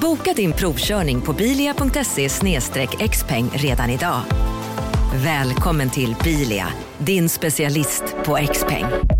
Boka din provkörning på bilia.se xpeng redan idag. Välkommen till Bilia, din specialist på XPeng.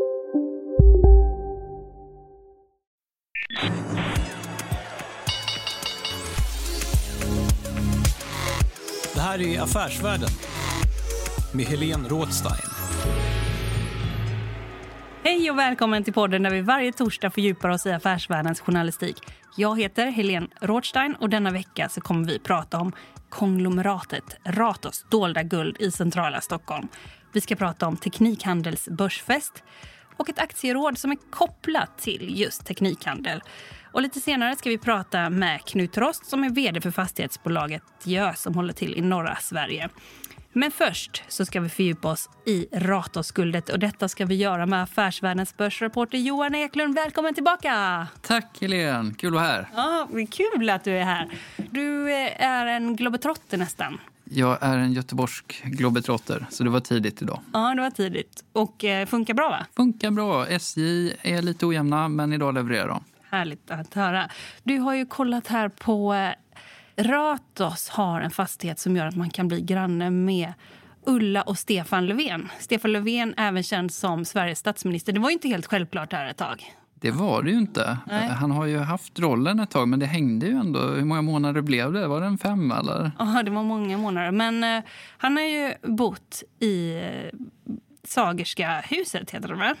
Det här är Affärsvärlden med Helene Rådstein. Hej och välkommen till podden där vi varje torsdag fördjupar oss i affärsvärldens journalistik. Jag heter Helene Rådstein och denna vecka så kommer vi prata om konglomeratet Ratos dolda guld i centrala Stockholm. Vi ska prata om Teknikhandels börsfest och ett aktieråd som är kopplat till just teknikhandel. Och lite senare ska vi prata med Knut Rost som är vd för fastighetsbolaget Diö som håller till i norra Sverige. Men först så ska vi fördjupa oss i Ratosguldet och detta ska vi göra med Affärsvärldens börsreporter Johan Eklund. Välkommen tillbaka! Tack Helene, kul att vara här. Ja, kul att du är här. Du eh, är en globetrotter nästan. Jag är en göteborgsk globetrotter, så det var tidigt idag. Ja, det var tidigt. Och eh, funkar bra va? Funkar bra. SJ är lite ojämna, men idag levererar de. Härligt att höra. Du har ju kollat här på... Eh, Ratos har en fastighet som gör att man kan bli granne med Ulla och Stefan Löfven. Stefan Löfven, även känd som Sveriges statsminister. Det var inte helt självklart här ett tag. Det var det ju inte. Nej. Han har ju haft rollen ett tag, men det hängde ju ändå. Hur många månader blev det? Var det en fem eller? Ja, det var många månader. Men eh, han har ju bott i eh, Sagerska huset, heter det va?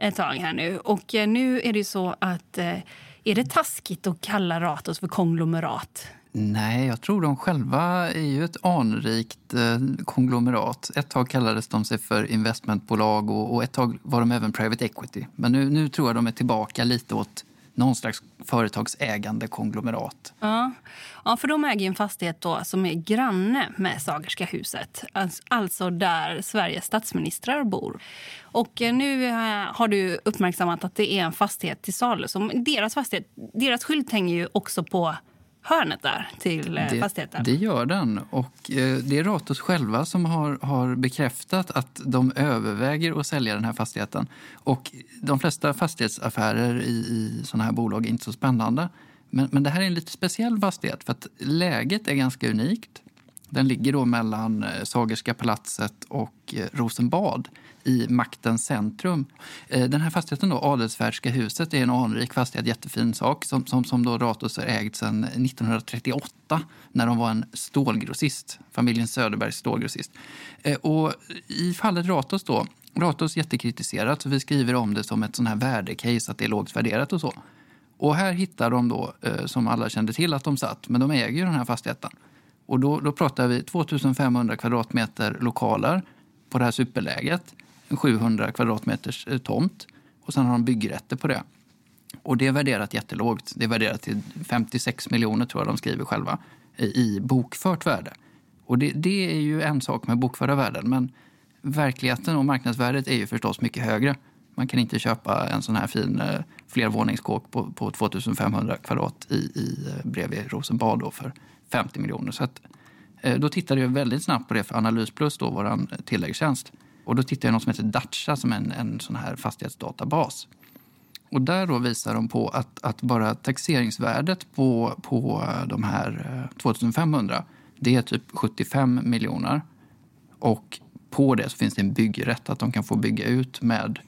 Ett tag här nu. Och eh, nu är det ju så att... Eh, är det taskigt att kalla Ratos för konglomerat? Nej, jag tror de själva är ju ett anrikt eh, konglomerat. Ett tag kallades de sig för investmentbolag och, och ett tag var de även private equity. Men nu, nu tror jag de är tillbaka lite åt någon slags företagsägande konglomerat. Ja. ja, för de äger en fastighet då som är granne med Sagerska huset. Alltså-, alltså där Sveriges statsministrar bor. Och eh, nu eh, har du uppmärksammat att det är en fastighet till salu. Som deras, fastighet, deras skylt hänger ju också på hörnet där till eh, fastigheten. Det gör den. Och eh, det är Ratos själva som har, har bekräftat att de överväger att sälja den här fastigheten. Och de flesta fastighetsaffärer i, i sådana här bolag är inte så spännande. Men, men det här är en lite speciell fastighet för att läget är ganska unikt. Den ligger då mellan eh, Sagerska palatset och eh, Rosenbad i maktens centrum. Eh, den här fastigheten, då, Adelsfärdska huset, är en anrik fastighet, jättefin sak som, som, som då Ratos har ägt sedan 1938 när de var en stålgrossist, familjen Söderbergs stålgrossist. Eh, och I fallet Ratos då, Ratos jättekritiserat, så vi skriver om det som ett sån här värdecase, att det är lågt värderat och så. Och här hittar de då, eh, som alla kände till att de satt, men de äger ju den här fastigheten. Och då, då pratar vi 2500 kvadratmeter lokaler på det här superläget. En 700 kvadratmeters eh, tomt. Och sen har de byggrätter på det. Och det är värderat jättelågt. Det är värderat till 56 miljoner tror jag de skriver själva i, bokfört värde. Och det, det är ju en sak med bokförda värden. Men verkligheten och marknadsvärdet är ju förstås mycket högre. Man kan inte köpa en sån här fin eh, flervåningskåk på, på 2500 kvadrat i, i, eh, bredvid Rosenbad då för 50 miljoner. Så att, då tittade jag väldigt snabbt på det för Analys Plus, då, vår tilläggstjänst. Och då tittade jag något som heter Dacha som är en, en sån här fastighetsdatabas. Och där då visar de på att, att bara taxeringsvärdet på, på de här eh, 2500 det är typ 75 miljoner. Och på det så finns det en byggrätt att de kan få bygga ut med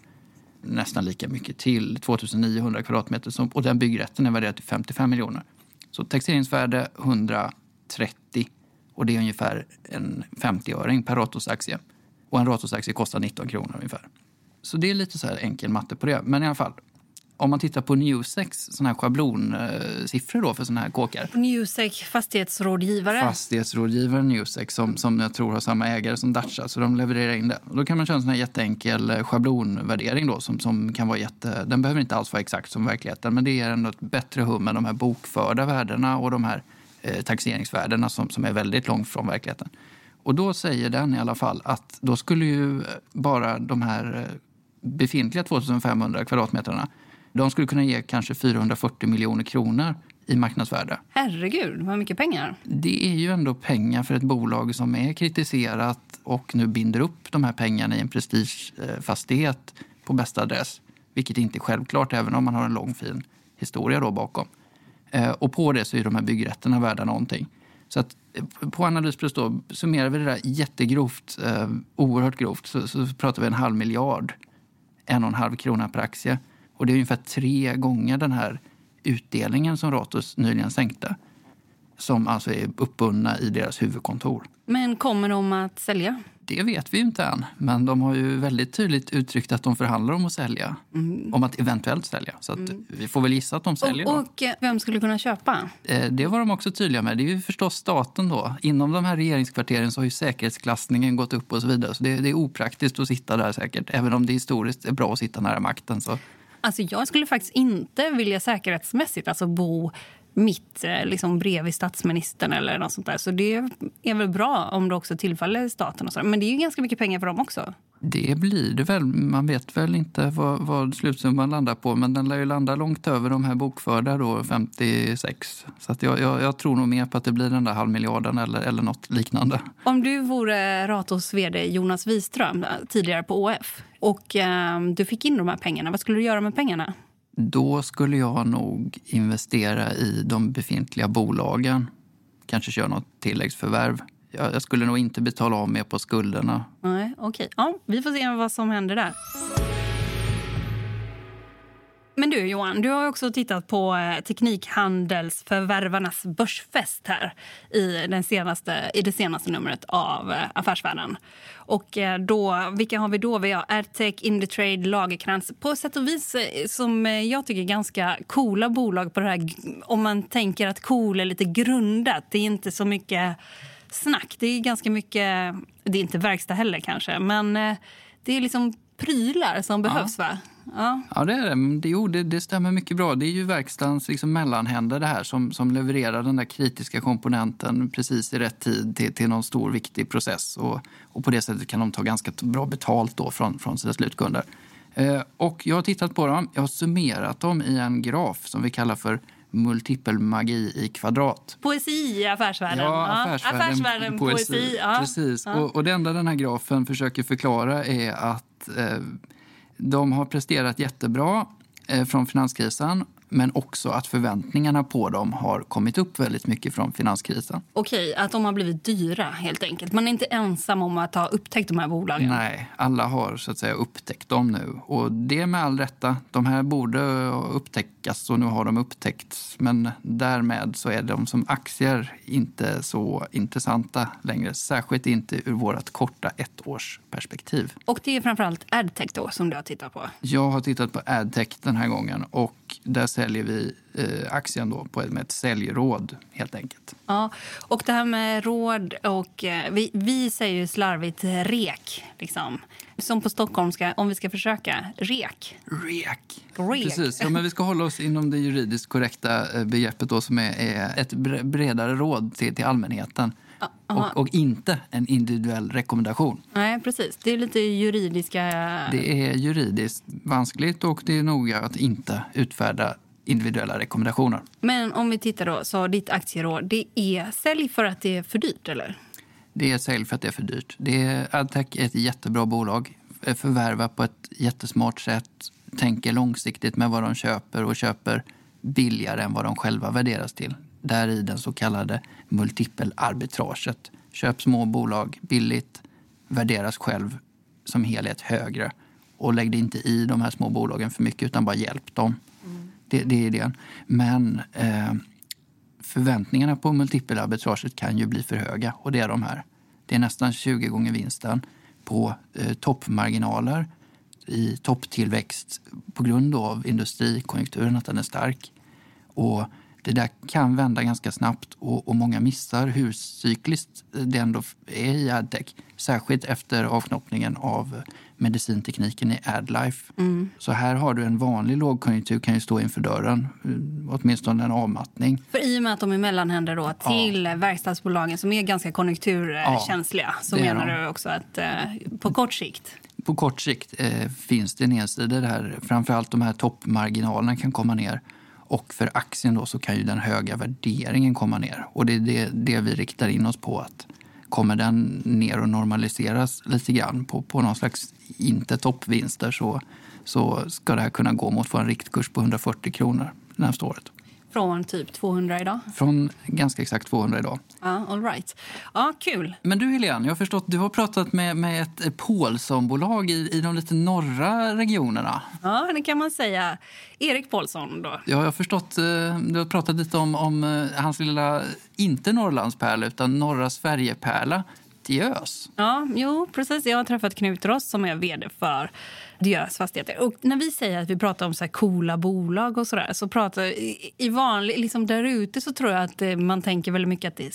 nästan lika mycket till, 2900 kvadratmeter. som- Och den byggrätten är värderad till 55 miljoner. Så taxeringsvärde 130 och det är ungefär en 50-öring per Ratos-aktie. Och en Ratos-aktie kostar 19 kronor ungefär. Så det är lite så här enkel matte på det. Men i alla fall, om man tittar på Newsex såna här schablonsiffror då för såna här kåkar. Newsec, fastighetsrådgivare. Fastighetsrådgivaren Newsex som, som jag tror har samma ägare som Dacia, så de levererar in det. Och då kan man köra en sån här jätteenkel eh, schablonvärdering då som, som kan vara jätte... Den behöver inte alls vara exakt som verkligheten men det ger ändå ett bättre hum än de här bokförda värdena och de här eh, taxeringsvärdena som, som är väldigt långt från verkligheten. Och då säger den i alla fall att då skulle ju bara de här eh, befintliga 2500 kvadratmetrarna de skulle kunna ge kanske 440 miljoner kronor i marknadsvärde. Herregud, vad mycket pengar. Det är ju ändå pengar för ett bolag som är kritiserat och nu binder upp de här pengarna i en prestigefastighet på bästa adress. Vilket inte är självklart, även om man har en lång fin historia då bakom. Eh, och på det så är de här byggrätterna värda någonting. Så att på Analysplus då, summerar vi det där jättegrovt, eh, oerhört grovt, så, så pratar vi en halv miljard. En och en halv krona per aktie. Och det är ungefär tre gånger den här utdelningen som Ratos nyligen sänkte. Som alltså är uppbundna i deras huvudkontor. Men kommer de att sälja? Det vet vi inte än. Men de har ju väldigt tydligt uttryckt att de förhandlar om att sälja. Mm. Om att eventuellt sälja. Så mm. vi får väl gissa att de säljer. Och, och eh, vem skulle kunna köpa? Eh, det var de också tydliga med. Det är ju förstås staten då. Inom de här regeringskvarteren så har ju säkerhetsklassningen gått upp och så vidare. Så det, det är opraktiskt att sitta där säkert. Även om det historiskt är bra att sitta nära makten. Så Alltså jag skulle faktiskt inte vilja säkerhetsmässigt alltså bo mitt eh, liksom, bredvid statsministern eller något sånt där. Så det är väl bra om det också tillfaller staten. Och så. Men det är ju ganska mycket pengar för dem också. Det blir det väl. Man vet väl inte vad, vad slutsumman landar på men den lär ju landa långt över de här bokförda då, 56. Så jag, jag, jag, tror nog mer på att det blir den där halvmiljarden eller, eller något liknande. Om du vore Ratos vd Jonas Wiström tidigare på ÅF och eh, du fick in de här pengarna, vad skulle du göra med pengarna? Då skulle jag nog investera i de befintliga bolagen. Kanske köra något tilläggsförvärv jag, skulle nog inte betala av mer på skulderna. Nej, okay. ja, vi får se vad som händer där. Men du Johan, du har också tittat på eh, Teknikhandelsförvärvarnas börsfest här i, den senaste, i det senaste numret av eh, Affärsvärlden. Och eh, då, vilka har vi då? Vi har AdTech, Indutrade, Lagerkrans. På sätt och vis som jag tycker ganska coola bolag på det här. Om man tänker att cool är lite grundat. Det är inte så mycket snack. Det är ganska mycket, det är inte verkstad heller kanske, men det är liksom prylar som behövs ja. va? Ja. ja, det är det. jo, det, det, stämmer mycket bra. Det är ju verkstadens liksom mellanhänder det här som, som levererar den där kritiska komponenten precis i rätt tid till, till någon stor viktig process. Och, och på det sättet kan de ta ganska bra betalt då från, från sina slutkunder. Eh, och jag har tittat på dem. Jag har summerat dem i en graf som vi kallar för multipelmagi i kvadrat. Poesi i affärsvärlden. Ja, affärsvärlden, ja, affärsvärlden poesi. poesi. Ja. Precis. Ja. Och, och, det enda den här grafen försöker förklara är att eh, de har presterat jättebra eh, från finanskrisen men också att förväntningarna på dem har kommit upp väldigt mycket från finanskrisen. Okej, att de har blivit dyra helt enkelt. Man är inte ensam om att ha upptäckt de här bolagen. Nej, alla har så att säga upptäckt dem nu. Och det med all rätta. De här borde upptäckas och nu har de upptäckts. Men därmed så är de som aktier inte så intressanta längre. Särskilt inte ur vårt korta ettårsperspektiv. Och det är framförallt adtech då som du har tittat på? Jag har tittat på adtech den här gången. Och där säljer vi eh, aktien då på ett, med ett säljråd helt enkelt. Ja, och det här med råd och eh, vi, vi säger ju slarvigt rek liksom. Som på stockholmska, om vi ska försöka, rek. Rek. rek. Precis, ja, men vi ska hålla oss inom det juridiskt korrekta eh, begreppet då som är, är ett bredare råd till, till allmänheten. Och, och, inte en individuell rekommendation. Nej, precis. Det är lite juridiska... Det är juridiskt vanskligt och det är noga att inte utfärda individuella rekommendationer. Men om vi tittar då, så ditt aktieråd, det är sälj för att det är för dyrt eller? Det är sälj för att det är för dyrt. Det är, Adtech är ett jättebra bolag. Förvärvar på ett jättesmart sätt. Tänker långsiktigt med vad de köper och köper billigare än vad de själva värderas till där i den så kallade multipelarbitraget. Köp små bolag billigt, värderas själv som helhet högre och lägg dig inte i de här små bolagen för mycket utan bara hjälp dem. Det, det, är idén. Men eh, förväntningarna på multipelarbitraget kan ju bli för höga och det är de här. Det är nästan 20 gånger vinsten på eh, toppmarginaler i topptillväxt på grund av industrikonjunkturen, att den är stark. Och det där kan vända ganska snabbt och, och många missar hur cykliskt det ändå är i adtech. Särskilt efter avknoppningen av medicintekniken i AdLife. Mm. Så här har du en vanlig lågkonjunktur kan ju stå inför dörren, eh, åtminstone en avmattning. För i och med att de är mellanhänder då till ja. verkstadsbolagen som är ganska konjunkturkänsliga ja, så menar de. du också att eh, på kort sikt på kort sikt eh, finns det nedsidor där framförallt de här toppmarginalerna kan komma ner. Och för aktien då så kan ju den höga värderingen komma ner. Och det är det, det vi riktar in oss på. att Kommer den ner och normaliseras lite grann på, på någon slags inte toppvinster så, så ska det här kunna gå mot en riktkurs på 140 kronor nästa året. Från typ 200 idag? Från ganska exakt 200 idag. Ja, all right. Ja, kul. Men du Helene, jag har förstått du har pratat med, med ett Paulsson-bolag i, i de lite norra regionerna. Ja, det kan man säga. Erik Paulsson då. Ja, jag har förstått, eh, du har pratat lite om, om eh, hans lilla, inte Norrlandspärla utan norra Sverigepärla, Diös. Ja, jo precis. Jag har träffat Knut Ross som är vd för deras fastigheter. Och när vi säger att vi pratar om så coola bolag och sådär så pratar i, i vanlig, liksom där ute så tror jag att eh, man tänker väldigt mycket att det är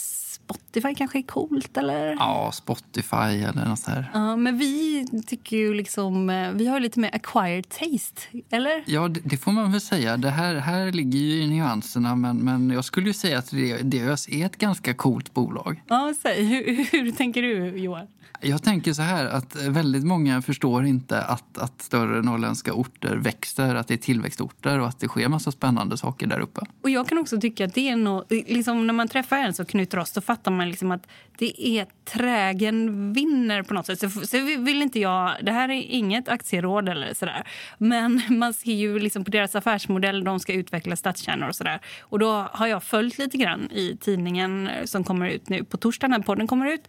Spotify kanske är coolt eller? Ja, Spotify eller något sånt. Ja, men vi tycker ju liksom, eh, vi har lite mer acquired taste, eller? Ja, det, det får man väl säga. Det här, här ligger ju i nyanserna men, men jag skulle ju säga att Deus är ett ganska coolt bolag. Ja, säg. Hur, hur tänker du Johan? Jag tänker så här att väldigt många förstår inte att, att att större norrländska orter växer, att det är tillväxtorter och att det sker massa spännande saker där uppe. Och jag kan också tycka att det är något, liksom när man träffar en så Knut Ross så fattar man liksom att det är trägen vinner på något sätt. Så, så vill inte jag, det här är inget aktieråd eller sådär. Men man ser ju liksom på deras affärsmodell, de ska utveckla stadskärnor och sådär. Och då har jag följt lite grann i tidningen som kommer ut nu på torsdag när podden kommer ut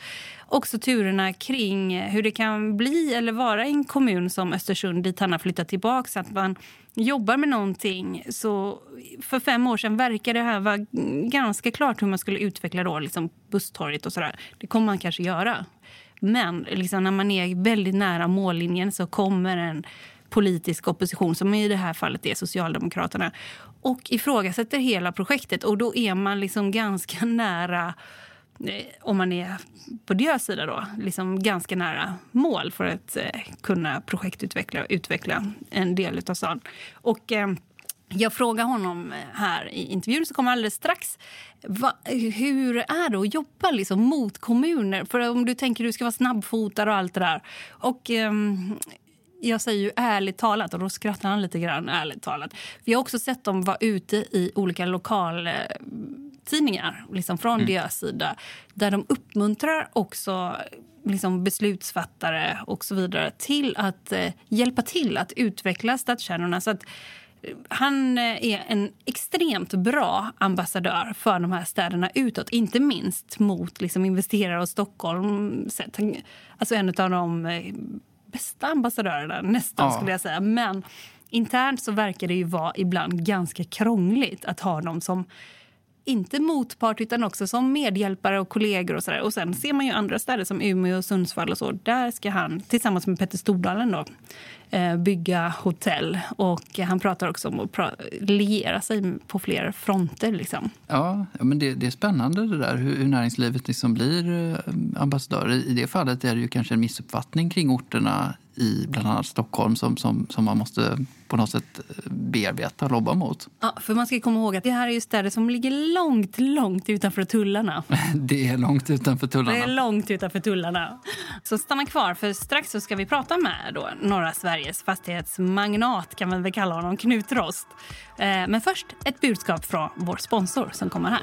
också turerna kring hur det kan bli eller vara i en kommun som Östersund dit han har flyttat tillbaka. Att man jobbar med någonting. Så för fem år sedan verkade det här vara ganska klart hur man skulle utveckla då, liksom busstorget och sådär. Det kommer man kanske göra. Men liksom när man är väldigt nära mållinjen så kommer en politisk opposition, som i det här fallet är Socialdemokraterna och ifrågasätter hela projektet. Och Då är man liksom ganska nära Eh, om man är på deras sida då, liksom ganska nära mål för att eh, kunna projektutveckla och utveckla en del av stan. Och, eh, jag frågar honom eh, här i intervjun som kommer alldeles strax. Va, hur är det att jobba liksom mot kommuner? För om du tänker att du ska vara snabbfotad och allt det där. Och, eh, jag säger ju ärligt talat, och då skrattar han lite grann. ärligt talat. Vi har också sett dem vara ute i olika lokal tidningar liksom från mm. deras sida där de uppmuntrar också liksom beslutsfattare och så vidare till att eh, hjälpa till att utveckla stadskärnorna. Så att, eh, han eh, är en extremt bra ambassadör för de här städerna utåt. Inte minst mot liksom, investerare och Stockholm. Alltså en av de eh, bästa ambassadörerna, nästan. Ja. skulle jag säga. Men internt så verkar det ju vara ibland ganska krångligt att ha dem som inte motpart utan också som medhjälpare och kollegor. Och, så där. och Sen ser man ju andra städer som Umeå och Sundsvall. och så. Där ska han tillsammans med Petter Stordalen då, Eh, bygga hotell. Och Han pratar också om att liera sig på fler fronter. Liksom. Ja, men det, det, är spännande det där hur, hur näringslivet liksom blir ambassadörer. ambassadör. I det fallet är det ju kanske en missuppfattning kring orterna i bland annat Stockholm som, som, som man måste på något sätt eh, bearbeta och lobba mot. Ja, för man ska komma ihåg att det här är ju städer som ligger långt, långt utanför tullarna. det är långt utanför tullarna. Det är långt utanför tullarna. Så stanna kvar, för strax så ska vi prata med då norra Sveriges fastighetsmagnat, kan man väl kalla honom, Knut Rost. Eh, men först ett budskap från vår sponsor som kommer här.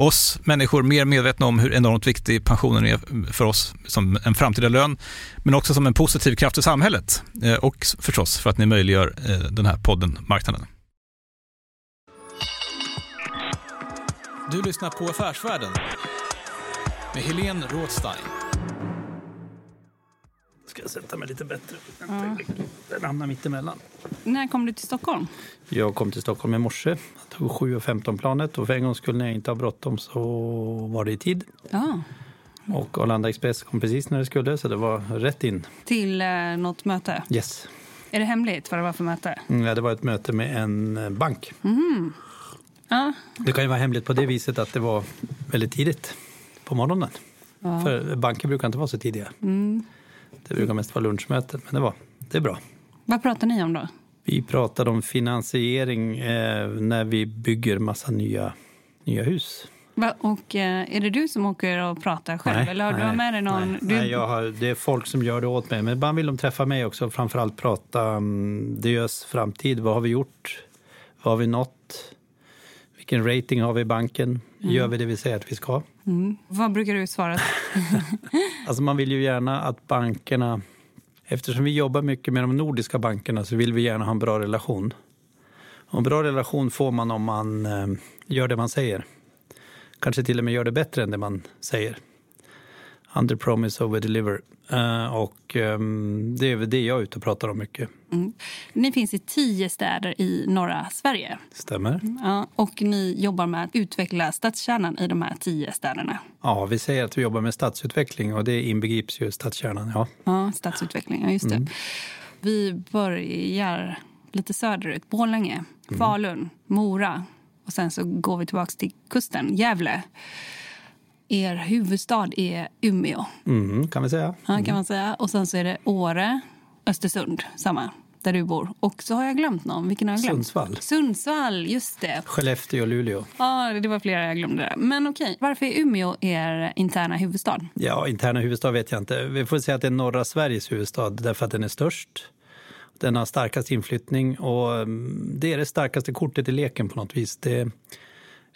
oss människor mer medvetna om hur enormt viktig pensionen är för oss som en framtida lön, men också som en positiv kraft i samhället eh, och förstås för att ni möjliggör eh, den här podden Marknaden. Du lyssnar på Affärsvärlden med Helene Rådstein. Ska jag sätta mig lite bättre? Ja. Den hamnar mittemellan. När kom du till Stockholm? Jag kom till Stockholm i morse. Jag tog 7.15-planet och för en gång skulle när jag inte ha bråttom så var det i tid. Ja. Och Arlanda Express kom precis när det skulle så det var rätt in. Till eh, något möte? Yes. Är det hemligt vad det var för möte? Mm, ja, det var ett möte med en eh, bank. Mm. Ja. Det kan ju vara hemligt på det viset att det var väldigt tidigt på morgonen. Ja. För banker brukar inte vara så tidiga. Mm. Det brukar mest vara lunchmöten, men det, var, det är bra. Vad pratar ni om då? Vi pratar om finansiering eh, när vi bygger massa nya, nya hus. Va, och eh, är det du som åker och pratar själv? Nej, eller har nej, du med dig någon? Nej, du... nej jag har, det är folk som gör det åt mig. Men ibland vill de träffa mig också. Framförallt prata um, Diös framtid. Vad har vi gjort? Vad har vi nått? Vilken rating har vi i banken? Mm. Gör vi det vi säger att vi ska? Mm. Vad brukar du svara? alltså man vill ju gärna att bankerna... Eftersom vi jobbar mycket med de nordiska bankerna så vill vi gärna ha en bra relation. Och en bra relation får man om man eh, gör det man säger. Kanske till och med gör det bättre än det man säger. Under promise, over deliver. Uh, och um, det är det jag är ute och pratar om mycket. Mm. Ni finns i tio städer i norra Sverige. Stämmer. Ja, och ni jobbar med att utveckla stadskärnan i de här tio städerna. Ja, vi säger att vi jobbar med stadsutveckling och det inbegrips ju stadskärnan. Ja, ja stadsutveckling, ja, just det. Mm. Vi börjar lite söderut. Borlänge, mm. Falun, Mora och sen så går vi tillbaka till kusten, Gävle er huvudstad är Umeå. Mm, kan vi säga. Ja, kan man säga. Och sen så är det Åre, Östersund, samma, där du bor. Och så har jag glömt någon. Vilken har jag glömt? Sundsvall. Sundsvall, just det. Skellefteå och Luleå. Ja, det var flera jag glömde. Där. Men okej, varför är Umeå er interna huvudstad? Ja, interna huvudstad vet jag inte. Vi får säga att det är norra Sveriges huvudstad därför att den är störst. Den har starkast inflyttning och mm, det är det starkaste kortet i leken på något vis. Det är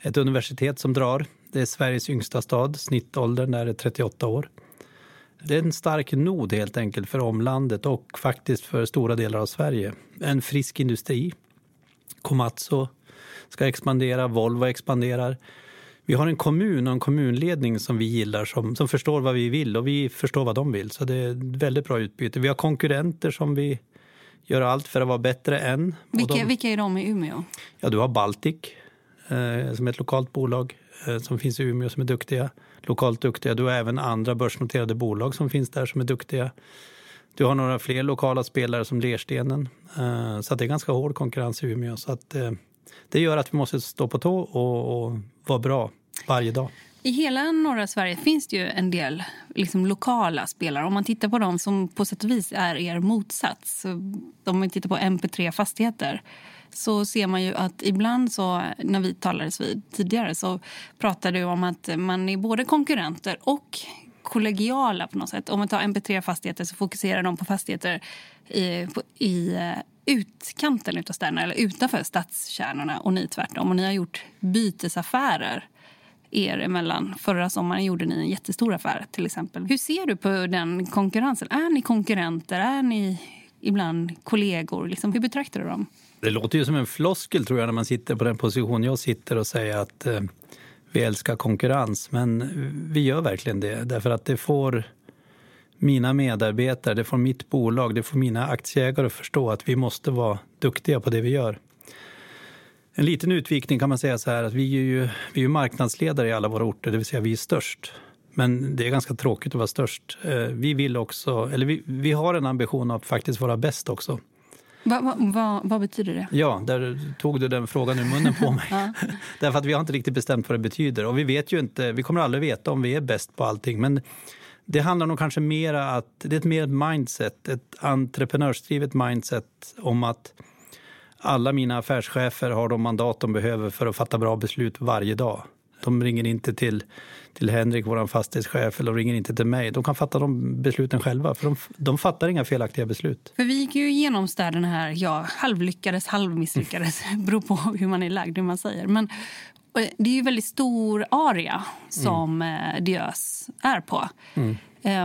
ett universitet som drar. Det är Sveriges yngsta stad. Snittåldern där är 38 år. Det är en stark nod helt enkelt för omlandet och faktiskt för stora delar av Sverige. En frisk industri. Komatsu ska expandera, Volvo expanderar. Vi har en kommun och en kommunledning som vi gillar som, som förstår vad vi vill och vi förstår vad de vill. Så det är ett väldigt bra utbyte. Vi har konkurrenter som vi gör allt för att vara bättre än. Vilka, de, vilka är de i Umeå? Ja, du har Baltic eh, som är ett lokalt bolag eh, som finns i Umeå som är duktiga. Lokalt duktiga. Du har även andra börsnoterade bolag som finns där som är duktiga. Du har några fler lokala spelare som Lerstenen. Eh, så det är ganska hård konkurrens i Umeå. Så att, eh, det gör att vi måste stå på tå och, och vara bra varje dag. I hela norra Sverige finns det ju en del liksom, lokala spelare. Om man tittar på dem som på sätt och vis är er motsats. Om man tittar på MP3 Fastigheter så ser man ju att ibland så, när vi talades vid tidigare så pratade du om att man är både konkurrenter och kollegiala på något sätt. Om man tar MP3 Fastigheter så fokuserar de på fastigheter i, på, i eh, utkanten av städerna eller utanför stadskärnorna och ni tvärtom. Och ni har gjort bytesaffärer er emellan. Förra sommaren gjorde ni en jättestor affär till exempel. Hur ser du på den konkurrensen? Är ni konkurrenter? Är ni ibland kollegor? Liksom, hur betraktar du dem? Det låter ju som en floskel tror jag när man sitter på den position jag sitter och säger att eh, vi älskar konkurrens. Men eh, vi gör verkligen det därför att det får mina medarbetare, det får mitt bolag, det får mina aktieägare att förstå att vi måste vara duktiga på det vi gör. En liten utvikning kan man säga så här att vi är ju, vi är marknadsledare i alla våra orter, det vill säga vi är störst. Men det är ganska tråkigt att vara störst. Eh, vi vill också, eller vi, vi har en ambition att faktiskt vara bäst också. Va, va, va, vad betyder det? Ja, där tog du den frågan ur munnen på mig. Därför att vi har inte riktigt bestämt vad det betyder. Och vi vet ju inte, vi kommer aldrig veta om vi är bäst på allting. Men det handlar nog kanske mer att, det är ett mer mindset, ett entreprenörsdrivet mindset om att alla mina affärschefer har de mandat de behöver för att fatta bra beslut varje dag. De ringer inte till, till Henrik, vår fastighetschef, eller de ringer inte till mig. De kan fatta de besluten själva, för de, de fattar inga felaktiga beslut. För vi gick ju igenom städerna här, ja, halvlyckades, halvmisslyckades, beror på hur man är lagd, hur man säger. Men det är ju väldigt stor area som mm. Diös är på. Mm.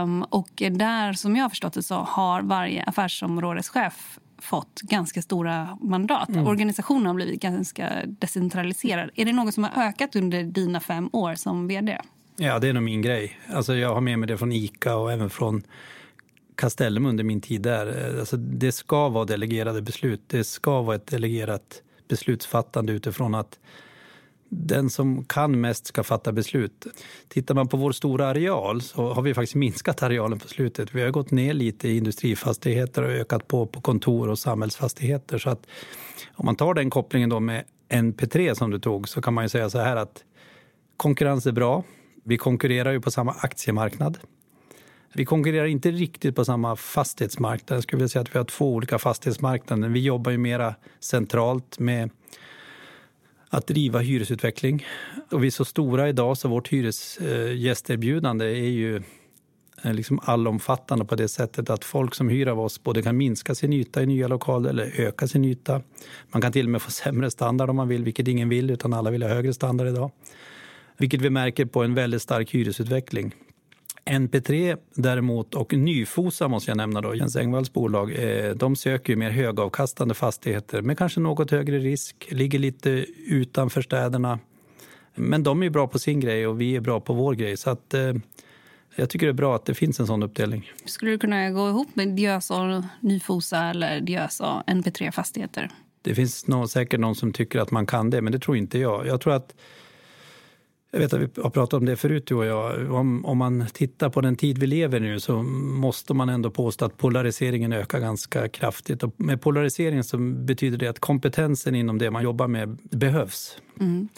Um, och där, som jag har förstått det, så har varje affärsområdeschef fått ganska stora mandat. Mm. Organisationen har blivit ganska decentraliserad. Är det något som har ökat under dina fem år som vd? Ja, det är nog min grej. Alltså, jag har med mig det från ICA och även från Castellum under min tid där. Alltså, det ska vara delegerade beslut. Det ska vara ett delegerat beslutsfattande utifrån att den som kan mest ska fatta beslut. Tittar man på vår stora areal så har vi faktiskt minskat arealen på slutet. Vi har gått ner lite i industrifastigheter och ökat på på kontor och samhällsfastigheter. Så att om man tar den kopplingen då med NP3 som du tog så kan man ju säga så här att konkurrens är bra. Vi konkurrerar ju på samma aktiemarknad. Vi konkurrerar inte riktigt på samma fastighetsmarknad. Jag skulle vilja säga att vi har två olika fastighetsmarknader. Vi jobbar ju mera centralt med att driva hyresutveckling. Och vi är så stora idag så vårt hyresgästerbjudande är ju eh, liksom allomfattande på det sättet att folk som hyr av oss både kan minska sin yta i nya lokaler eller öka sin yta. Man kan till och med få sämre standard om man vill, vilket ingen vill, utan alla vill ha högre standard idag. Vilket vi märker på en väldigt stark hyresutveckling. NP3 däremot och Nyfosa måste jag nämna då, Jens Engvalls bolag, eh, de söker ju mer högavkastande fastigheter med kanske något högre risk, ligger lite utanför städerna. Men de är bra på sin grej och vi är bra på vår grej. Så att, eh, jag tycker det är bra att det finns en sån uppdelning. Skulle du kunna gå ihop med Diös och Nyfosa eller Diös och NP3 Fastigheter? Det finns nog, säkert någon som tycker att man kan det, men det tror inte jag. Jag tror att jag vet att vi har pratat om det förut du och jag. Om, om man tittar på den tid vi lever nu så måste man ändå påstå att polariseringen ökar ganska kraftigt. Och med polarisering så betyder det att kompetensen inom det man jobbar med behövs. Mm.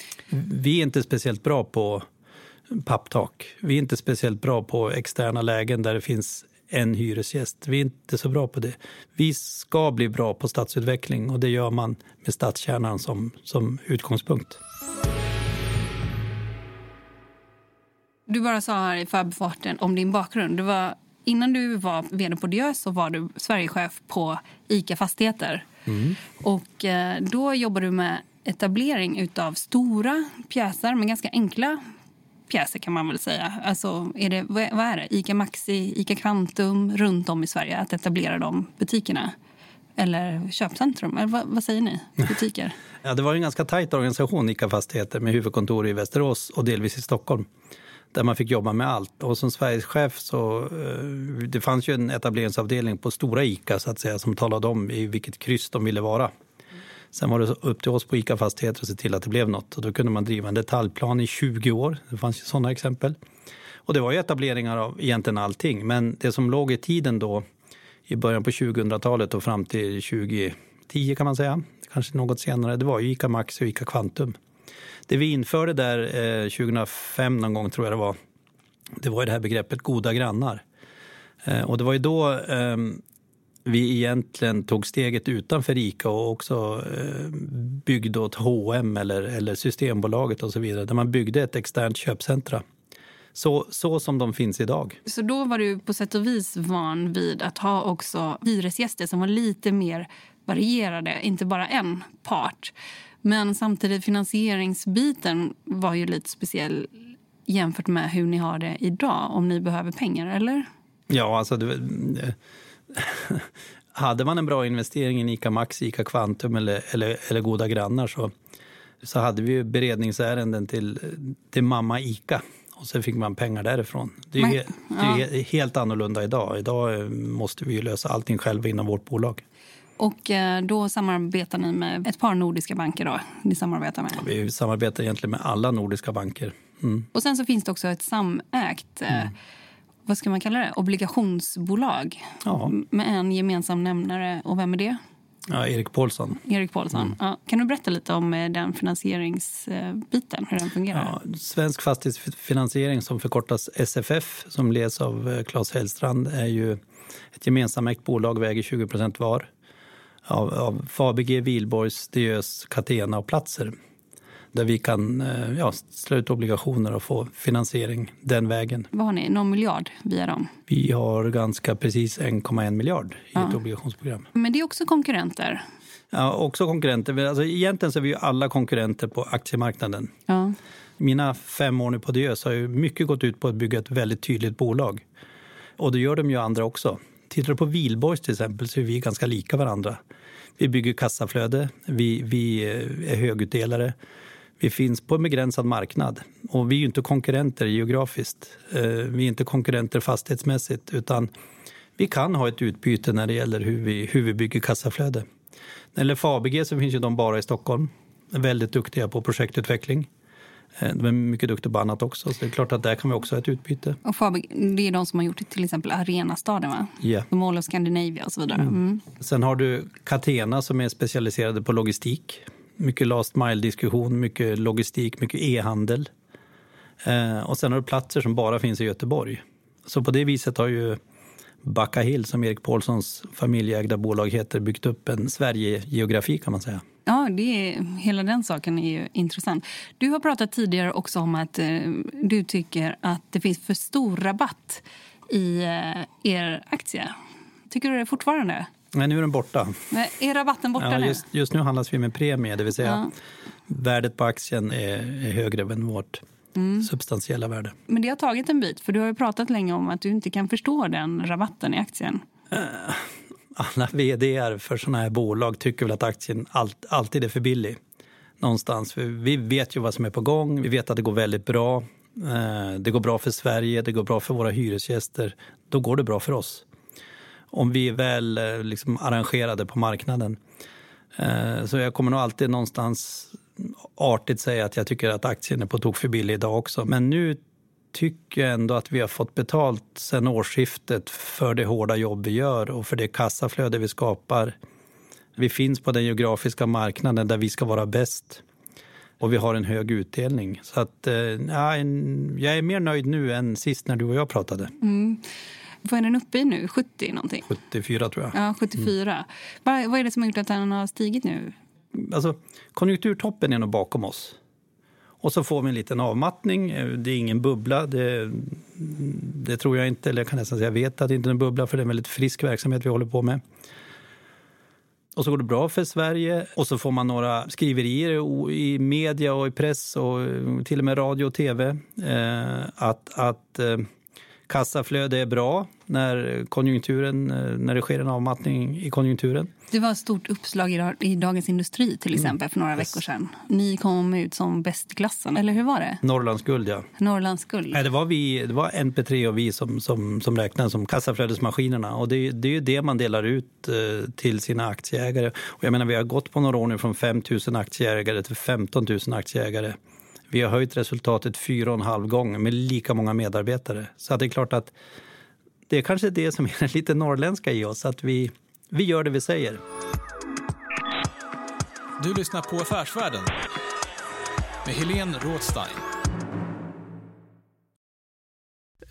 Vi är inte speciellt bra på papptak. Vi är inte speciellt bra på externa lägen där det finns en hyresgäst. Vi är inte så bra på det. Vi ska bli bra på stadsutveckling och det gör man med stadskärnan som, som utgångspunkt. Du bara sa här i förbifarten om din bakgrund. Du var, innan du var vd på Diös så var du Sverigechef på ICA Fastigheter. Mm. Och eh, då jobbade du med etablering av stora pjäser, men ganska enkla pjäser kan man väl säga. Alltså, är det, vad är det? Ica Maxi, Ica Kvantum runt om i Sverige, att etablera de butikerna? Eller köpcentrum? Eller vad, vad säger ni? Butiker? ja, det var en ganska tajt organisation, Ica Fastigheter, med huvudkontor i Västerås och delvis i Stockholm där man fick jobba med allt. Och som Sveriges chef så eh, det fanns ju en etableringsavdelning på stora ICA så att säga som talade om i vilket kryss de ville vara. Sen var det upp till oss på ICA Fastigheter att se till att det blev något. Och då kunde man driva en detaljplan i 20 år. Det fanns ju sådana exempel. Och det var ju etableringar av egentligen allting. Men det som låg i tiden då i början på 2000-talet och fram till 2010 kan man säga, kanske något senare, det var ju ICA Maxi och ICA Quantum. Det vi införde där eh, 2005 någon gång tror jag det var, det var det här begreppet goda grannar. Eh, och det var ju då eh, vi egentligen tog steget utanför ICA och också eh, byggde åt H&M eller, eller Systembolaget och så vidare. Där man byggde ett externt köpcentra Så, så som de finns idag. Så då var du på sätt och vis van vid att ha också hyresgäster som var lite mer varierade, inte bara en part. Men samtidigt finansieringsbiten var ju lite speciell jämfört med hur ni har det idag om ni behöver pengar, eller? Ja, alltså... Det, hade man en bra investering i ICA Max, ICA Quantum eller, eller, eller goda grannar så, så hade vi ju beredningsärenden till, till mamma ICA och så fick man pengar därifrån. Det är, Men, det är helt annorlunda idag. Idag eh, måste vi ju lösa allting själva inom vårt bolag. Och eh, då samarbetar ni med ett par nordiska banker då? Ni samarbetar med. Vi samarbetar egentligen med alla nordiska banker. Mm. Och sen så finns det också ett samägt, eh, vad ska man kalla det, obligationsbolag Ja. med en gemensam nämnare. Och vem är det? Ja, Erik Paulsson. Erik Paulsson. Ja. Kan du berätta lite om eh, den finansieringsbiten, hur den fungerar? Ja, Svensk fastighetsfinansiering som förkortas SFF som leds av Claes Hellstrand är ju ett gemensamägt bolag, väger 20 procent var av, av Fabege, Wihlborgs, Diös, Catena och Platser där vi kan eh, ja, slå ut obligationer och få finansiering den vägen. Vad har ni? Någon miljard via dem? Vi har ganska precis 1,1 miljard i ett obligationsprogram. Men det är också konkurrenter. Ja, också konkurrenter. Alltså, egentligen så är vi ju alla konkurrenter på aktiemarknaden. Ja. Mina fem år nu på Diös har ju mycket gått ut på att bygga ett väldigt tydligt bolag. Och det gör de ju andra också. Tittar du på Wihlborgs till exempel så är vi ganska lika varandra. Vi bygger kassaflöde, vi, vi eh, är högutdelare. Vi finns på en begränsad marknad. Och vi är ju inte konkurrenter geografiskt. Eh, vi är inte konkurrenter fastighetsmässigt. Utan vi kan ha ett utbyte när det gäller hur vi, hur vi bygger kassaflöde. När det gäller Fabege så finns ju de bara i Stockholm. Väldigt duktiga på projektutveckling. Eh, De är mycket duktiga på annat också. Så det är klart att där kan vi också ha ett utbyte. Och Fabeg, det är de som har gjort till exempel Arenastaden, va? Ja. The Mall of Scandinavia och så vidare. Mm. Sen har du Catena som är specialiserade på logistik. Mycket last mile-diskussion, mycket logistik, mycket e-handel. Eh, och sen har du platser som bara finns i Göteborg. Så på det viset har ju Backa Hill, som Erik Paulssons familjeägda bolag heter, byggt upp en Sverige-geografi kan man säga. Ja, det är, hela den saken är ju intressant. Du har pratat tidigare också om att eh, du tycker att det finns för stor rabatt i eh, er aktie. Tycker du det fortfarande? Nej, nu är den borta. Men Är rabatten borta Ja, nu? just, just nu handlas vi med premie, det vill säga Ja. värdet på aktien är, är högre än vårt Mm. substantiella värde. Men det har tagit en bit, för du har ju pratat länge om att du inte kan förstå den rabatten i aktien alla vd för såna här bolag tycker väl att aktien allt, alltid är för billig. Någonstans. För vi vet ju vad som är på gång. Vi vet att det går väldigt bra. Eh, det går bra för Sverige, det går bra för våra hyresgäster. Då går det bra för oss. Om vi är väl eh, liksom arrangerade på marknaden. Eh, så jag kommer nog alltid någonstans artigt säga att jag tycker att aktien är på tok för billig idag också. Men nu tycker ändå att vi har fått betalt sen årsskiftet för det hårda jobb vi gör och för det kassaflöde vi skapar. Vi finns på den geografiska marknaden där vi ska vara bäst och vi har en hög utdelning. Så att, eh, ja, jag är mer nöjd nu än sist när du och jag pratade. Vad är den uppe i nu? 70 någonting? 74 tror jag. Ja, 74. Vad, vad är det som har gjort att den har stigit nu? Alltså, konjunkturtoppen är nog bakom oss. Och så får vi en liten avmattning. Eh, det är ingen bubbla. Det, det tror jag inte, eller jag kan nästan säga jag vet att det inte är en bubbla för det är en väldigt frisk verksamhet vi håller på med. Och så går det bra för Sverige och så får man några skriverier i media och i press och eh, till och med radio och tv eh, att, att kassaflöde är bra när, konjunkturen, eh, när det sker en avmattning i konjunkturen. Det var ett stort uppslag i, Dag- i Dagens Industri till exempel för några veckor sedan. Ni kom ut som bäst i klassen, eller hur var det? Norrlands guld, ja. Norrlands guld. Nej, det, var vi, det var NP3 och vi som, som, som räknade som kassaflödesmaskinerna. Och det, det är ju det man delar ut eh, till sina aktieägare. Och jag menar, vi har gått på några år nu från 5 000 aktieägare till 15 000 aktieägare. Vi har höjt resultatet fyra och en halv gång med lika många medarbetare. Så att det är klart att det är kanske det som är det lite norrländska i oss, att vi, vi gör det vi säger. Du lyssnar på Affärsvärlden med Helene Rådstein.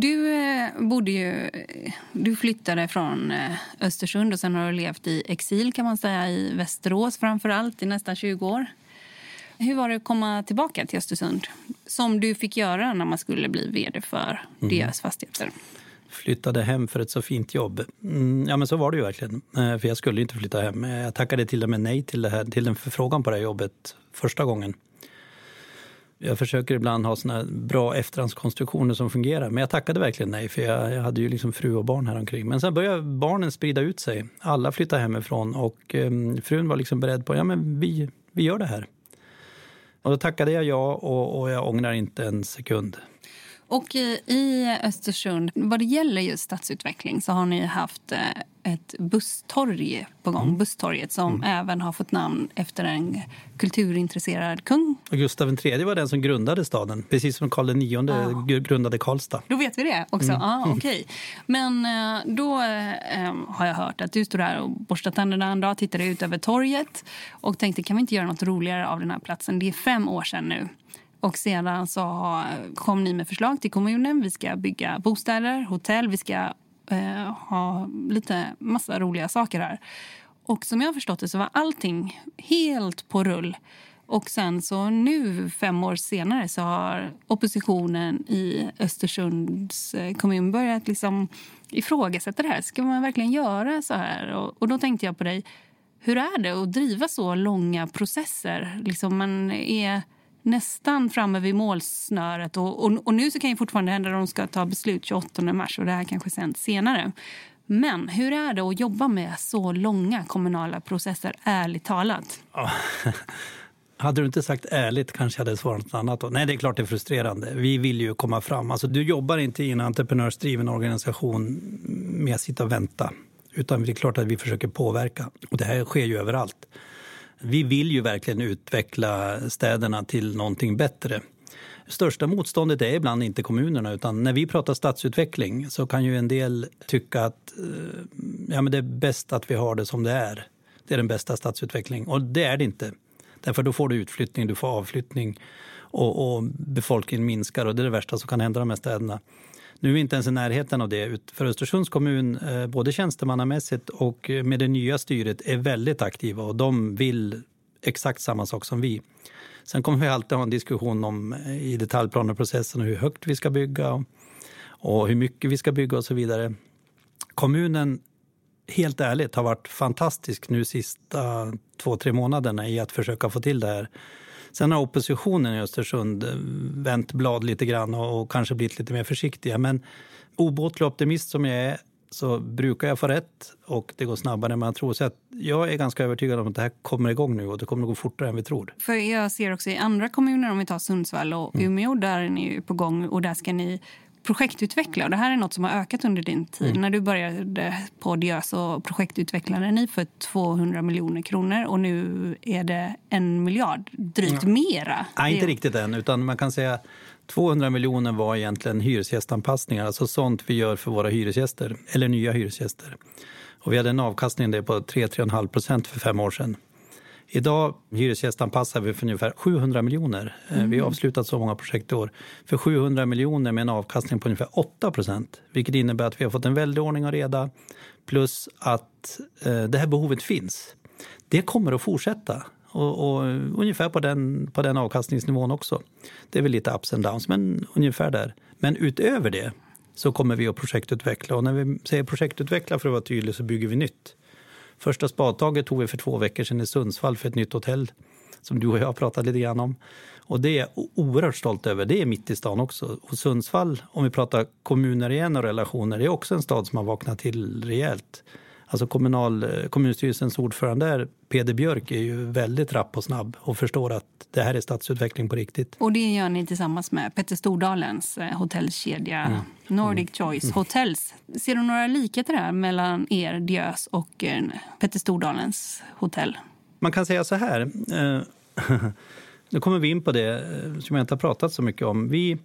Du eh, bodde ju, du flyttade från eh, Östersund och sen har du levt i exil kan man säga i Västerås framför allt i nästan 20 år. Hur var det att komma tillbaka till Östersund? Som du fick göra när man skulle bli vd för mm. deras fastigheter. Flyttade hem för ett så fint jobb. Mm, ja, men så var det ju verkligen. Eh, för jag skulle inte flytta hem. Jag tackade till och med nej till, det här, till en förfrågan på det här jobbet första gången. Jag försöker ibland ha såna bra efterhandskonstruktioner som fungerar. Men jag tackade verkligen nej, för jag, jag hade ju liksom fru och barn här omkring. Men sen började barnen sprida ut sig. Alla flyttade hemifrån och um, frun var liksom beredd på ja men vi, vi gör det här. Och då tackade jag ja och, och jag ångrar inte en sekund. Och i Östersund, vad det gäller just stadsutveckling så har ni haft eh, ett busstorg på gång. Mm. Busstorget som mm. även har fått namn efter en kulturintresserad kung. Och Gustav III var den som grundade staden, precis som Karl IX ah. grundade Karlstad. Då vet vi det också. Mm. Ah, okay. Men eh, då eh, har jag hört att du står där och borstar tänderna en dag, tittar ut över torget och tänkte kan vi inte göra något roligare av den här platsen? Det är fem år sedan nu. Och sedan så kom ni med förslag till kommunen. Vi ska bygga bostäder, hotell, vi ska eh, ha lite massa roliga saker här. Och som jag har förstått det så var allting helt på rull. Och sen så nu, fem år senare, så har oppositionen i Östersunds eh, kommun börjat liksom ifrågasätta det här. Ska man verkligen göra så här? Och, och då tänkte jag på dig. Hur är det att driva så långa processer? Liksom man är nästan framme vid målsnöret. Och, och, och, nu så kan ju fortfarande hända att de ska ta beslut 28 mars och det här kanske sänds senare. Men hur är det att jobba med så långa kommunala processer, ärligt talat? Ja. Hade du inte sagt ärligt kanske jag hade svarat något annat. Då. Nej, det är klart det är frustrerande. Vi vill ju komma fram. Alltså, du jobbar inte i en entreprenörsdriven organisation med att sitta och vänta. Utan det är klart att vi försöker påverka. Och det här sker ju överallt. Vi vill ju verkligen utveckla städerna till någonting bättre. Största motståndet är ibland inte kommunerna utan när vi pratar stadsutveckling så kan ju en del tycka att eh, ja, men det är bäst att vi har det som det är. Det är den bästa stadsutveckling och det är det inte. Därför då får du utflyttning, du får avflyttning och, och befolkningen minskar och det är det värsta som kan hända de här städerna. Nu är vi inte ens i närheten av det. För Östersunds kommun, eh, både tjänstemannamässigt och med det nya styret, är väldigt aktiva och de vill exakt samma sak som vi. Sen kommer vi alltid ha en diskussion om eh, i detaljplaneprocessen hur högt vi ska bygga och hur mycket vi ska bygga och så vidare. Kommunen, helt ärligt, har varit fantastisk nu sista två, tre månaderna i att försöka få till det här. Sen har oppositionen i Östersund eh, vänt blad lite grann och, kanske blivit lite mer försiktiga. Men obotlig optimist som jag är så brukar jag få rätt och det går snabbare än man tror. Så jag är ganska övertygad om att det här kommer igång nu och det kommer att gå fortare än vi tror. För jag ser också i andra kommuner, om vi tar Sundsvall och mm. Umeå, där är ni på gång och där ska ni projektutveckla. Och det här är något som har ökat under din tid. Mm. När du började på Diö så projektutvecklade ni för 200 miljoner kronor och nu är det en miljard, drygt ja. mera. Nej, inte riktigt än. Utan man kan säga 200 miljoner var egentligen hyresgästanpassningar, alltså sånt vi gör för våra hyresgäster, eller nya hyresgäster. Och vi hade en avkastning där på 3-3,5 procent för fem år sedan. Idag hyresgästanpassar vi för ungefär 700 miljoner. Mm. Vi har avslutat så många projekt i år. För 700 miljoner med en avkastning på ungefär 8 procent. Vilket innebär att vi har fått en väldig ordning och reda. Plus att eh, det här behovet finns. Det kommer att fortsätta. Och, och, ungefär på den, på den avkastningsnivån också. Det är väl lite ups and downs, men ungefär där. Men utöver det så kommer vi att projektutveckla. Och när vi säger projektutveckla för att vara tydlig så bygger vi nytt. Första spadtaget tog vi för två veckor sedan i Sundsvall för ett nytt hotell som du och jag har pratat lite grann om. Och det är jag oerhört stolt över. Det är mitt i stan också. Och Sundsvall, om vi pratar kommuner igen och relationer, det är också en stad som har vaknat till rejält. Alltså kommunal, kommunstyrelsens ordförande där, Peder Björk, är ju väldigt rapp och snabb och förstår att det här är stadsutveckling på riktigt. Och det gör ni tillsammans med Petter Stordalens eh, hotellkedja mm. Nordic Choice mm. Hotels. Ser du några likheter här mellan er, Diös, och eh, Petter Stordalens hotell? Man kan säga så här. Eh, nu kommer vi in på det som jag inte har pratat så mycket om. Vi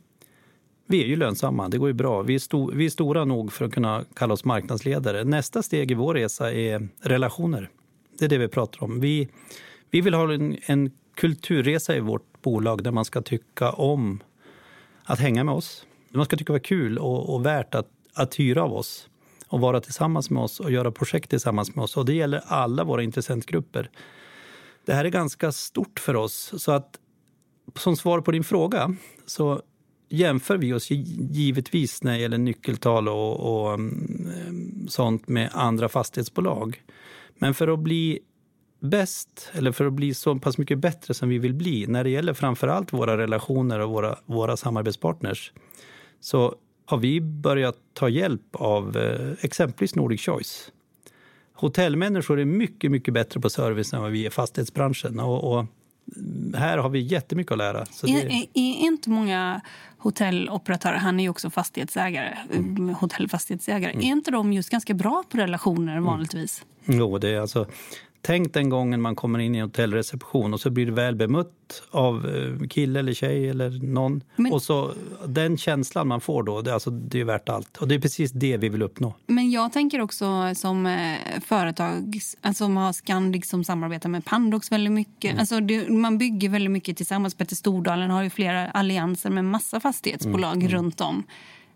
vi är ju lönsamma, det går ju bra. Vi är, sto vi är stora nog för att kunna kalla oss marknadsledare. Nästa steg i vår resa är relationer. Det är det vi pratar om. Vi, vi vill ha en, en kulturresa i vårt bolag där man ska tycka om att hänga med oss. Man ska tycka det var kul och, och värt att, att hyra av oss och vara tillsammans med oss och göra projekt tillsammans med oss. Och det gäller alla våra intressentgrupper. Det här är ganska stort för oss. Så att som svar på din fråga så jämför vi oss givetvis när det gäller nyckeltal och, och um, sånt med andra fastighetsbolag. Men för att bli bäst, eller för att bli så pass mycket bättre som vi vill bli när det gäller framför allt våra relationer och våra, våra samarbetspartners så har vi börjat ta hjälp av eh, exempelvis Nordic Choice. Hotellmänniskor är mycket, mycket bättre på service än vad vi är i fastighetsbranschen. Och, och här har vi jättemycket att lära. Så det... är, är, är inte många hotelloperatörer, han är ju också fastighetsägare, mm. hotellfastighetsägare, mm. är inte de just ganska bra på relationer vanligtvis? Mm. Jo, det är alltså Tänk den gången man kommer in i en hotellreception och så blir du väl bemött av eh, kille eller tjej eller någon. Men, och så Den känslan man får då, det, alltså, det är värt allt. Och det är precis det vi vill uppnå. Men jag tänker också som eh, företag alltså, som har Scandic som samarbetar med Pandox väldigt mycket. Mm. Alltså, det, man bygger väldigt mycket tillsammans. Petter Stordalen har ju flera allianser med massa fastighetsbolag mm. runt om.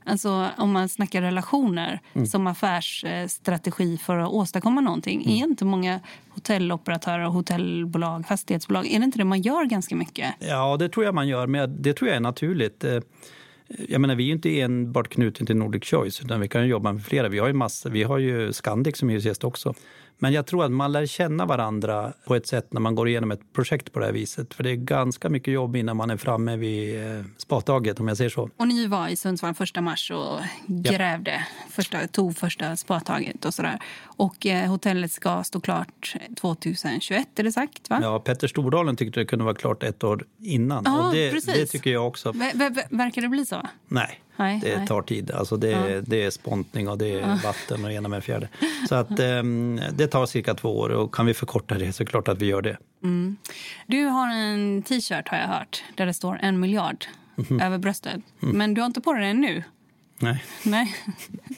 Alltså om man snackar relationer mm. som affärsstrategi för att åstadkomma någonting. Mm. Är inte många hotelloperatörer, hotellbolag, fastighetsbolag, är det inte det man gör ganska mycket? Ja, det tror jag man gör, men det tror jag är naturligt. Eh, jag menar, vi är ju inte enbart knutna till Nordic Choice, utan vi kan jobba med flera. Vi har ju, massa, vi har ju Scandic som hyresgäst också. Men jag tror att man lär känna varandra på ett sätt när man går igenom ett projekt på det här viset. För det är ganska mycket jobb innan man är framme vid eh, spataget om jag säger så. Och ni var i Sundsvall första mars och grävde, ja. första, tog första spataget och sådär. Och eh, hotellet ska stå klart 2021 är det sagt va? Ja, Petter Stordalen tyckte det kunde vara klart ett år innan. Ja, och det, precis. det tycker jag också. Ver, verkar det bli så? Nej. Nej, det nej. tar tid. Alltså det, ja. det är spontning och det är ja. vatten och ena med fjärde. Så att, um, det tar cirka två år och kan vi förkorta det så är det klart att vi gör det. Mm. Du har en t-shirt har jag hört där det står en miljard mm. över bröstet. Mm. Men du har inte på dig den nu? Nej. Nej.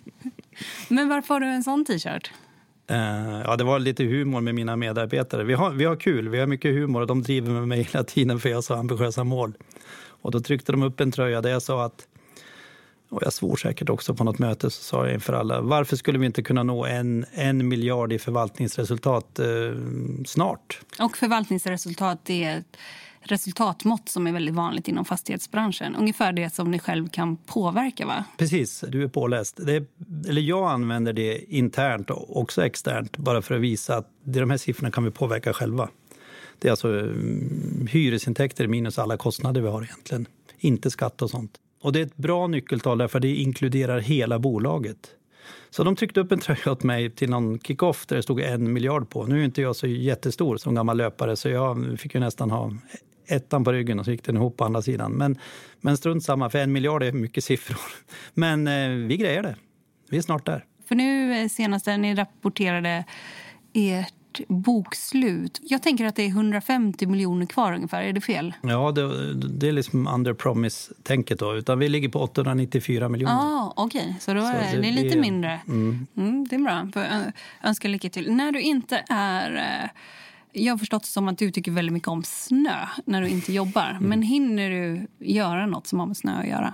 Men varför har du en sån t-shirt? Uh, ja, det var lite humor med mina medarbetare. Vi har, vi har kul, vi har mycket humor och de driver med mig hela tiden för jag har så ambitiösa mål. Och då tryckte de upp en tröja där jag sa att och jag svor säkert också på något möte, så sa jag inför alla, varför skulle vi inte kunna nå en, en miljard i förvaltningsresultat eh, snart? Och förvaltningsresultat är ett resultatmått som är väldigt vanligt inom fastighetsbranschen. Ungefär det som ni själv kan påverka, va? Precis, du är påläst. Det eller jag använder det internt och också externt bara för att visa att de här siffrorna kan vi påverka själva. Det är alltså mm, hyresintäkter minus alla kostnader vi har egentligen. Inte skatt och sånt. Och det är ett bra nyckeltal därför det inkluderar hela bolaget. Så de tryckte upp en tröja åt mig till någon kickoff där det stod en miljard på. Nu är inte jag så jättestor som gammal löpare så jag fick ju nästan ha ettan på ryggen och så gick den ihop på andra sidan. Men, men strunt samma, för en miljard är mycket siffror. Men eh, vi grejer det. Vi är snart där. För nu eh, senast när ni rapporterade ert bokslut. Jag tänker att det är 150 miljoner kvar ungefär. Är det fel? Ja, det, det är liksom under promise-tänket då. Utan vi ligger på 894 miljoner. Ah, Okej, okay. så då är så det, är lite mindre. Mm. Mm, det är bra. För, önskar lycka till. När du inte är Jag har förstått som att du tycker väldigt mycket om snö när du inte jobbar. Mm. Men hinner du göra något som har med snö att göra?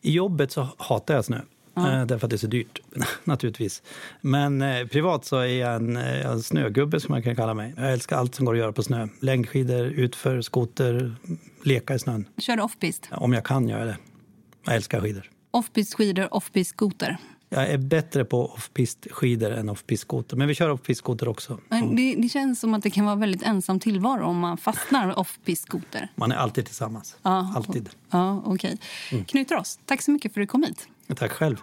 I jobbet så hatar jag snö. Eh, Därför att det är så dyrt, naturligtvis. Men eh, privat så är jag en, eh, en snögubbe, som man kan kalla mig. Jag älskar allt som går att göra på snö. Längdskidor, utför, skoter, leka i snön. Kör du offpist? Om jag kan göra det. Jag älskar skidor. Offpist skidor, offpist skoter. Jag är bättre på off-pist skidor än off-pist skoter. Men vi kör off-pist skoter också. Men Det, det känns som att det kan vara väldigt ensam tillvaro om man fastnar offpist skoter. Man är alltid tillsammans. Ja. Alltid. Ja, okej. Knut Ross, tack så mycket för att du kom hit. Tack själv.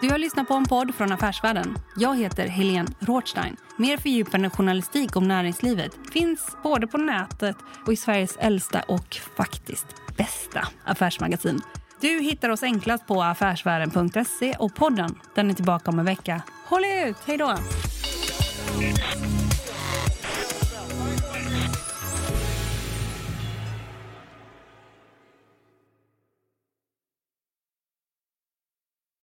Du har lyssnat på en podd från Affärsvärlden. Jag heter Helene Rothstein. Mer fördjupande journalistik om näringslivet finns både på nätet och i Sveriges äldsta och faktiskt bästa affärsmagasin. Du hittar oss enklast på affärsvärlden.se och podden den är tillbaka om en vecka. Håll ut! Hej då!